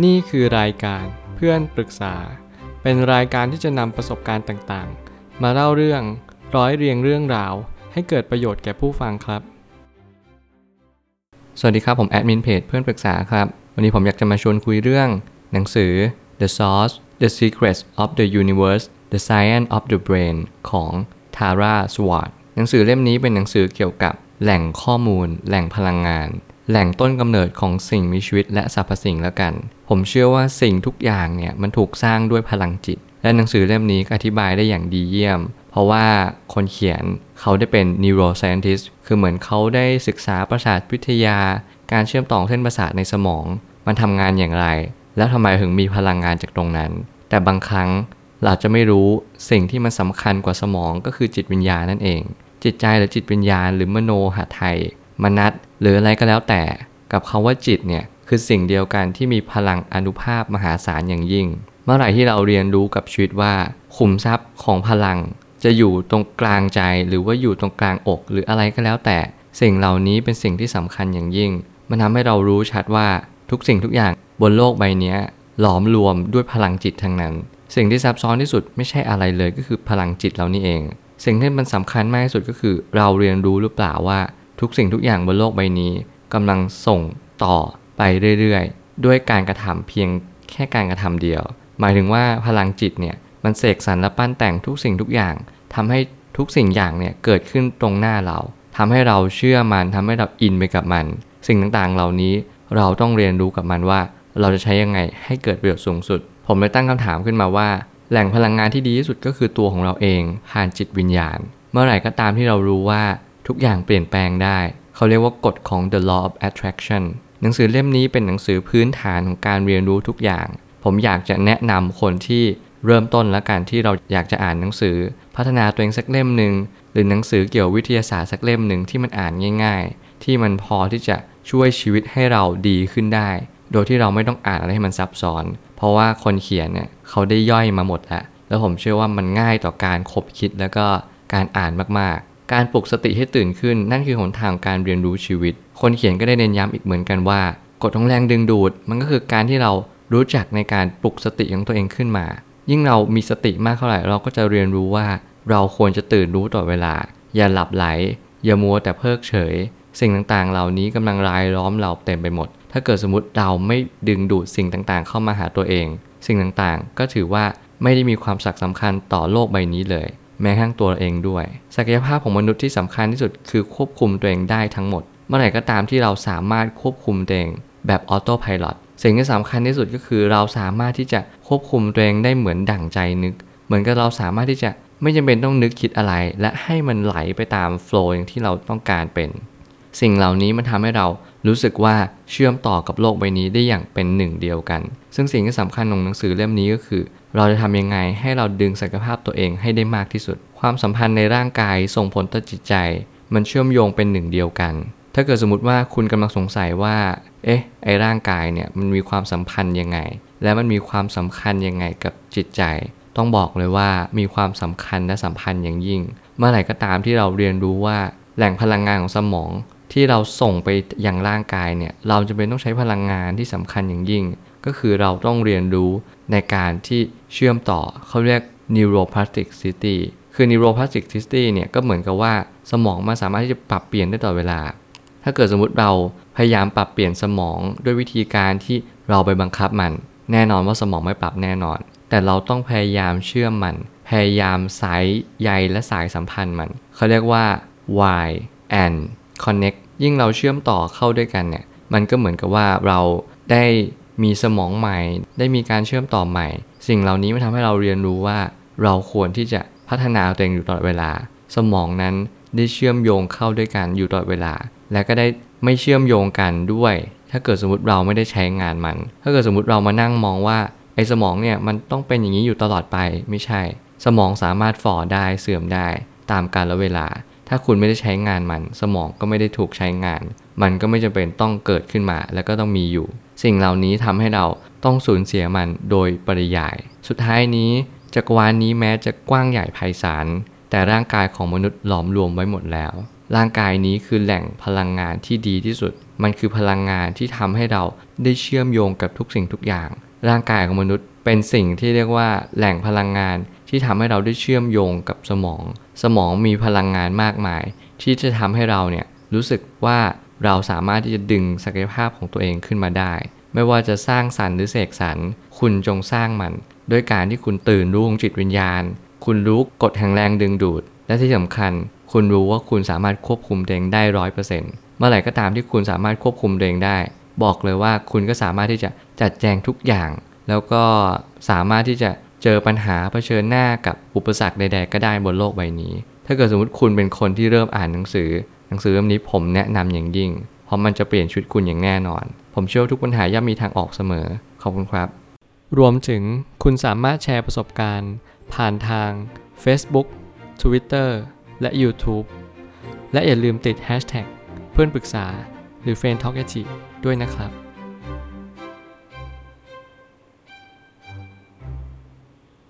นี่คือรายการเพื่อนปรึกษา เป็นรายการที่จะนำประสบการณ์ต่างๆ มาเล่าเรื่องร้อยเรียงเรื่องราว ให้เกิดประโยชน์แก่ผู้ฟังครับ สวัสดีครับ ผมแอดมินเพจเพื่อนปรึกษาครับ วันนี้ผมอยากจะมาชวนคุยเรื่อง หนังสือ The Source The Secrets of the Universe The Science of the Brain ของ Tara Swart หนังสือเล่มนี้เป็นหนังสือเกี่ยวกับแหล่งข้อมูล แหล่งพลังงาน แหล่งต้นกำเนิดของสิ่งมีชีวิตและสรรพสิ่งแล้วกัน ผมเชื่อว่าสิ่งทุกอย่างเนี่ยมันถูกสร้างด้วยพลังจิต และหนังสือเล่มนี้อธิบายได้อย่างดีเยี่ยม เพราะว่าคนเขียนเขาได้เป็น neuroscientist คือเหมือนเขาได้ศึกษาประสาทวิทยา การเชื่อมต่อเส้นประสาทในสมอง มันทำงานอย่างไร แล้วทำไมถึงมีพลังงานจากตรงนั้น แต่บางครั้งเราจะไม่รู้สิ่งที่มันสำคัญกว่าสมองก็คือจิตวิญญาณนั่นเอง จิตใจหรือจิตวิญญาณหรือมโนหะไทยมนัตหรืออะไรก็แล้วแต่ กับคาว่าจิตเนี่ย คือสิ่งเดียวกันที่มีพลังอนุภาพมหาศาลอย่างยิ่ง เมื่อไหร่ที่เราเรียนรู้กับชีวิตว่าขุมทรัพย์ของพลัง จะอยู่ตรงกลางใจหรือว่าอยู่ตรงกลางอก หรืออะไรก็แล้วแต่ สิ่งเหล่านี้เป็นสิ่งที่สำคัญอย่างยิ่ง มันทำให้เรารู้ชัดว่าทุกสิ่งทุกอย่างบนโลกใบนี้หลอมรวมด้วยพลังจิตทั้งนั้น สิ่งที่ซับซ้อนที่สุดไม่ใช่อะไรเลยก็คือพลังจิตเรานี่เอง สิ่งที่มันสำคัญมากที่สุดก็คือ เราเรียนรู้หรือเปล่าว่า ทุกสิ่งทุกอย่างบนโลกใบนี้กำลังส่งต่อ ไปเรื่อยๆ ด้วยการกระทำเพียงแค่การกระทำเดียว หมายถึงว่าพลังจิตเนี่ยมันเสกสรรและปั้นแต่งทุกสิ่งทุกอย่างทำให้ทุกสิ่งอย่างเนี่ยเกิดขึ้นตรงหน้าเราทำให้เราเชื่อมันทำให้เราอินไปกับมัน สิ่งต่างๆ เหล่านี้เราต้องเรียนรู้กับมันว่า เราจะใช้ยังไงให้เกิดประโยชน์สูงสุด ผมเลยตั้งคำถามขึ้นมาว่า แหล่งพลังงานที่ดีที่สุดก็คือตัวของเราเองผ่านจิตวิญญาณ เมื่อไหร่ก็ตามที่เรารู้ว่าทุกอย่างเปลี่ยนแปลงได้ เขาเรียกว่ากฎของ the law of attraction หนังสือเล่มนี้เป็นหนังสือพื้นฐานของการเรียนรู้ทุกอย่าง ผมอยากจะแนะนำคนที่เริ่มต้นและการที่เราอยากจะอ่านหนังสือ พัฒนาตัวเองสักเล่มหนึ่งหรือหนังสือเกี่ยววิทยาศาสตร์สักเล่มหนึ่งที่มันอ่านง่าย ๆ ที่มันพอที่จะช่วยชีวิตให้เราดีขึ้นได้ โดยที่เราไม่ต้องอ่านอะไรให้มันซับซ้อน เพราะว่าคนเขียนเนี่ยเขาได้ย่อยมาหมดแล้วแล้วผมเชื่อว่ามันง่ายต่อการคบคิดแล้วก็การอ่านมากๆ การปลุกสติให้ตื่นขึ้น นั่นคือหนทางการเรียนรู้ชีวิต คนเขียนก็ได้เน้นย้ำอีกเหมือนกันว่า กฎของแรงดึงดูด มันก็คือการที่เรารู้จักในการปลุกสติของตัวเองขึ้นมา ยิ่งเรามีสติมากเท่าไหร่เราก็จะเรียนรู้ว่า เราควรจะตื่นรู้ต่อเวลา อย่าหลับไหล อย่ามัวแต่เพิกเฉย สิ่งต่างๆ เหล่านี้กำลังรายล้อมเราเต็มไปหมด ถ้าเกิดสมมติเราไม่ดึงดูดสิ่งต่างๆ เข้ามาหาตัวเอง สิ่งต่างๆ ก็ถือว่าไม่ได้มีความสักสำคัญต่อโลกใบนี้เลย แม้กระทั่งตัวเราเองด้วย ศักยภาพของมนุษย์ที่สำคัญที่สุดคือควบคุมตัวเองได้ทั้งหมด เมื่อไหร่ก็ตามที่เราสามารถควบคุมตัวเองแบบออโต้พายロสิ่งที่สำคัญที่สุดก็คือเราสามารถที่จะควบคุมตัวเองได้เหมือนดั่งใจนึก เหมือนกับเราสามารถที่จะไม่จำเป็นต้องนึกคิดอะไร และให้มันไหลไปตามโฟล์อย่างที่เราต้องการเป็น สิ่งเหล่านี้มันทำให้เรา รู้สึกว่าเชื่อมต่อกับโลกใบนี้ได้อย่างเป็นหนึ่งเดียวกัน ซึ่งสิ่งที่สำคัญของหนังสือเล่มนี้ก็คือ เราจะทำยังไงให้เราดึงศักยภาพตัวเองให้ได้มากที่สุด ความสัมพันธ์ในร่างกายส่งผลต่อจิตใจ มันเชื่อมโยงเป็นหนึ่งเดียวกัน ถ้าเกิดสมมติว่าคุณกำลังสงสัยว่า เอ๊ะ ไอร่างกายเนี่ยมันมีความสัมพันธ์ยังไง และมันมีความสำคัญยังไงกับจิตใจ ต้องบอกเลยว่ามีความสำคัญและสัมพันธ์อย่างยิ่ง เมื่อไหร่ก็ตามที่เราเรียนรู้ว่าแหล่งพลังงานของสมอง ที่เราส่งไปยังร่างกายเนี่ย เราจะเป็นต้องใช้พลังงานที่สำคัญอย่างยิ่ง ก็คือเราต้องเรียนรู้ในการที่เชื่อมต่อเขาเรียก neuroplasticity คือ neuroplasticity เนี่ยก็เหมือนกับว่าสมองมันสามารถที่จะปรับเปลี่ยนได้ตลอดเวลา ถ้าเกิดสมมติเราพยายามปรับเปลี่ยนสมองด้วยวิธีการที่เราไปบังคับมัน แน่นอนว่าสมองไม่ปรับแน่นอน แต่เราต้องพยายามเชื่อมมัน พยายามสายใยและสายสัมพันธ์มัน เขาเรียกว่า Y and connect ยิ่งเราเชื่อมต่อเข้าด้วยกันเนี่ย มันก็เหมือนกับว่าเราได้มีสมองใหม่ ได้มีการเชื่อมต่อใหม่ สิ่งเหล่านี้มันทำให้เราเรียนรู้ว่า เราควรที่จะพัฒนาตัวเองอยู่ตลอดเวลา สมองนั้นได้เชื่อมโยงเข้าด้วยกันอยู่ตลอดเวลา และก็ได้ไม่เชื่อมโยงกันด้วย ถ้าเกิดสมมติเราไม่ได้ใช้งานมัน ถ้าเกิดสมมติเรามานั่งมองว่าไอ้สมองเนี่ยมันต้องเป็นอย่างนี้อยู่ตลอดไปไม่ใช่ สมองสามารถฝ่อได้เสื่อมได้ตามกาลเวลา ถ้าคุณไม่ได้ใช้งานมัน สมองก็ไม่ได้ถูกใช้งาน มันก็ไม่จำเป็นต้องเกิดขึ้นมา แล้วก็ต้องมีอยู่ สิ่งเหล่านี้ทำให้เราต้องสูญเสียมันโดยปริยาย สุดท้ายนี้จักรวาลนี้แม้จะกว้างใหญ่ไพศาลแต่ร่างกายของมนุษย์หลอมรวมไว้หมดแล้ว ร่างกายนี้คือแหล่งพลังงานที่ดีที่สุด มันคือพลังงานที่ทำให้เราได้เชื่อมโยงกับทุกสิ่งทุกอย่าง ร่างกายของมนุษย์เป็นสิ่งที่เรียกว่าแหล่งพลังงาน ที่ทำให้เราได้เชื่อมโยงกับสมอง สมองมีพลังงานมากมาย ที่จะทำให้เราเนี่ยรู้สึกว่าเราสามารถที่จะดึงศักยภาพของตัวเองขึ้นมาได้ ไม่ว่าจะสร้างสรรค์หรือเสกสรรคุณจงสร้างมันด้วยการที่คุณตื่นรู้ของจิตวิญญาณ คุณรู้กฎแห่งแรงดึงดูด และที่สำคัญ คุณรู้ว่าคุณสามารถควบคุมตัวเองได้ร้อยเปอร์เซ็นต์เมื่อไหร่ก็ตามที่คุณสามารถควบคุมตัวเองได้ บอกเลยว่าคุณก็สามารถที่จะจัดแจงทุกอย่าง แล้วก็สามารถที่จะ เจอปัญหาเผชิญหน้ากับอุปสรรคใด ๆ ก็ได้บนโลกใบนี้ ถ้าเกิดสมมติคุณเป็นคนที่เริ่มอ่านหนังสือ หนังสือเล่มนี้ผมแนะนำอย่างยิ่ง เพราะมันจะเปลี่ยนชีวิตคุณอย่างแน่นอน ผมเชื่อทุกปัญหาย่อมมีทางออกเสมอ ขอบคุณครับ รวมถึงคุณสามารถแชร์ประสบการณ์ ผ่านทาง Facebook Twitter และ YouTube และอย่าลืมติด Hashtag เพื่อนปรึกษาหรือ f r ร e n d t a l k ด้วยนะครับ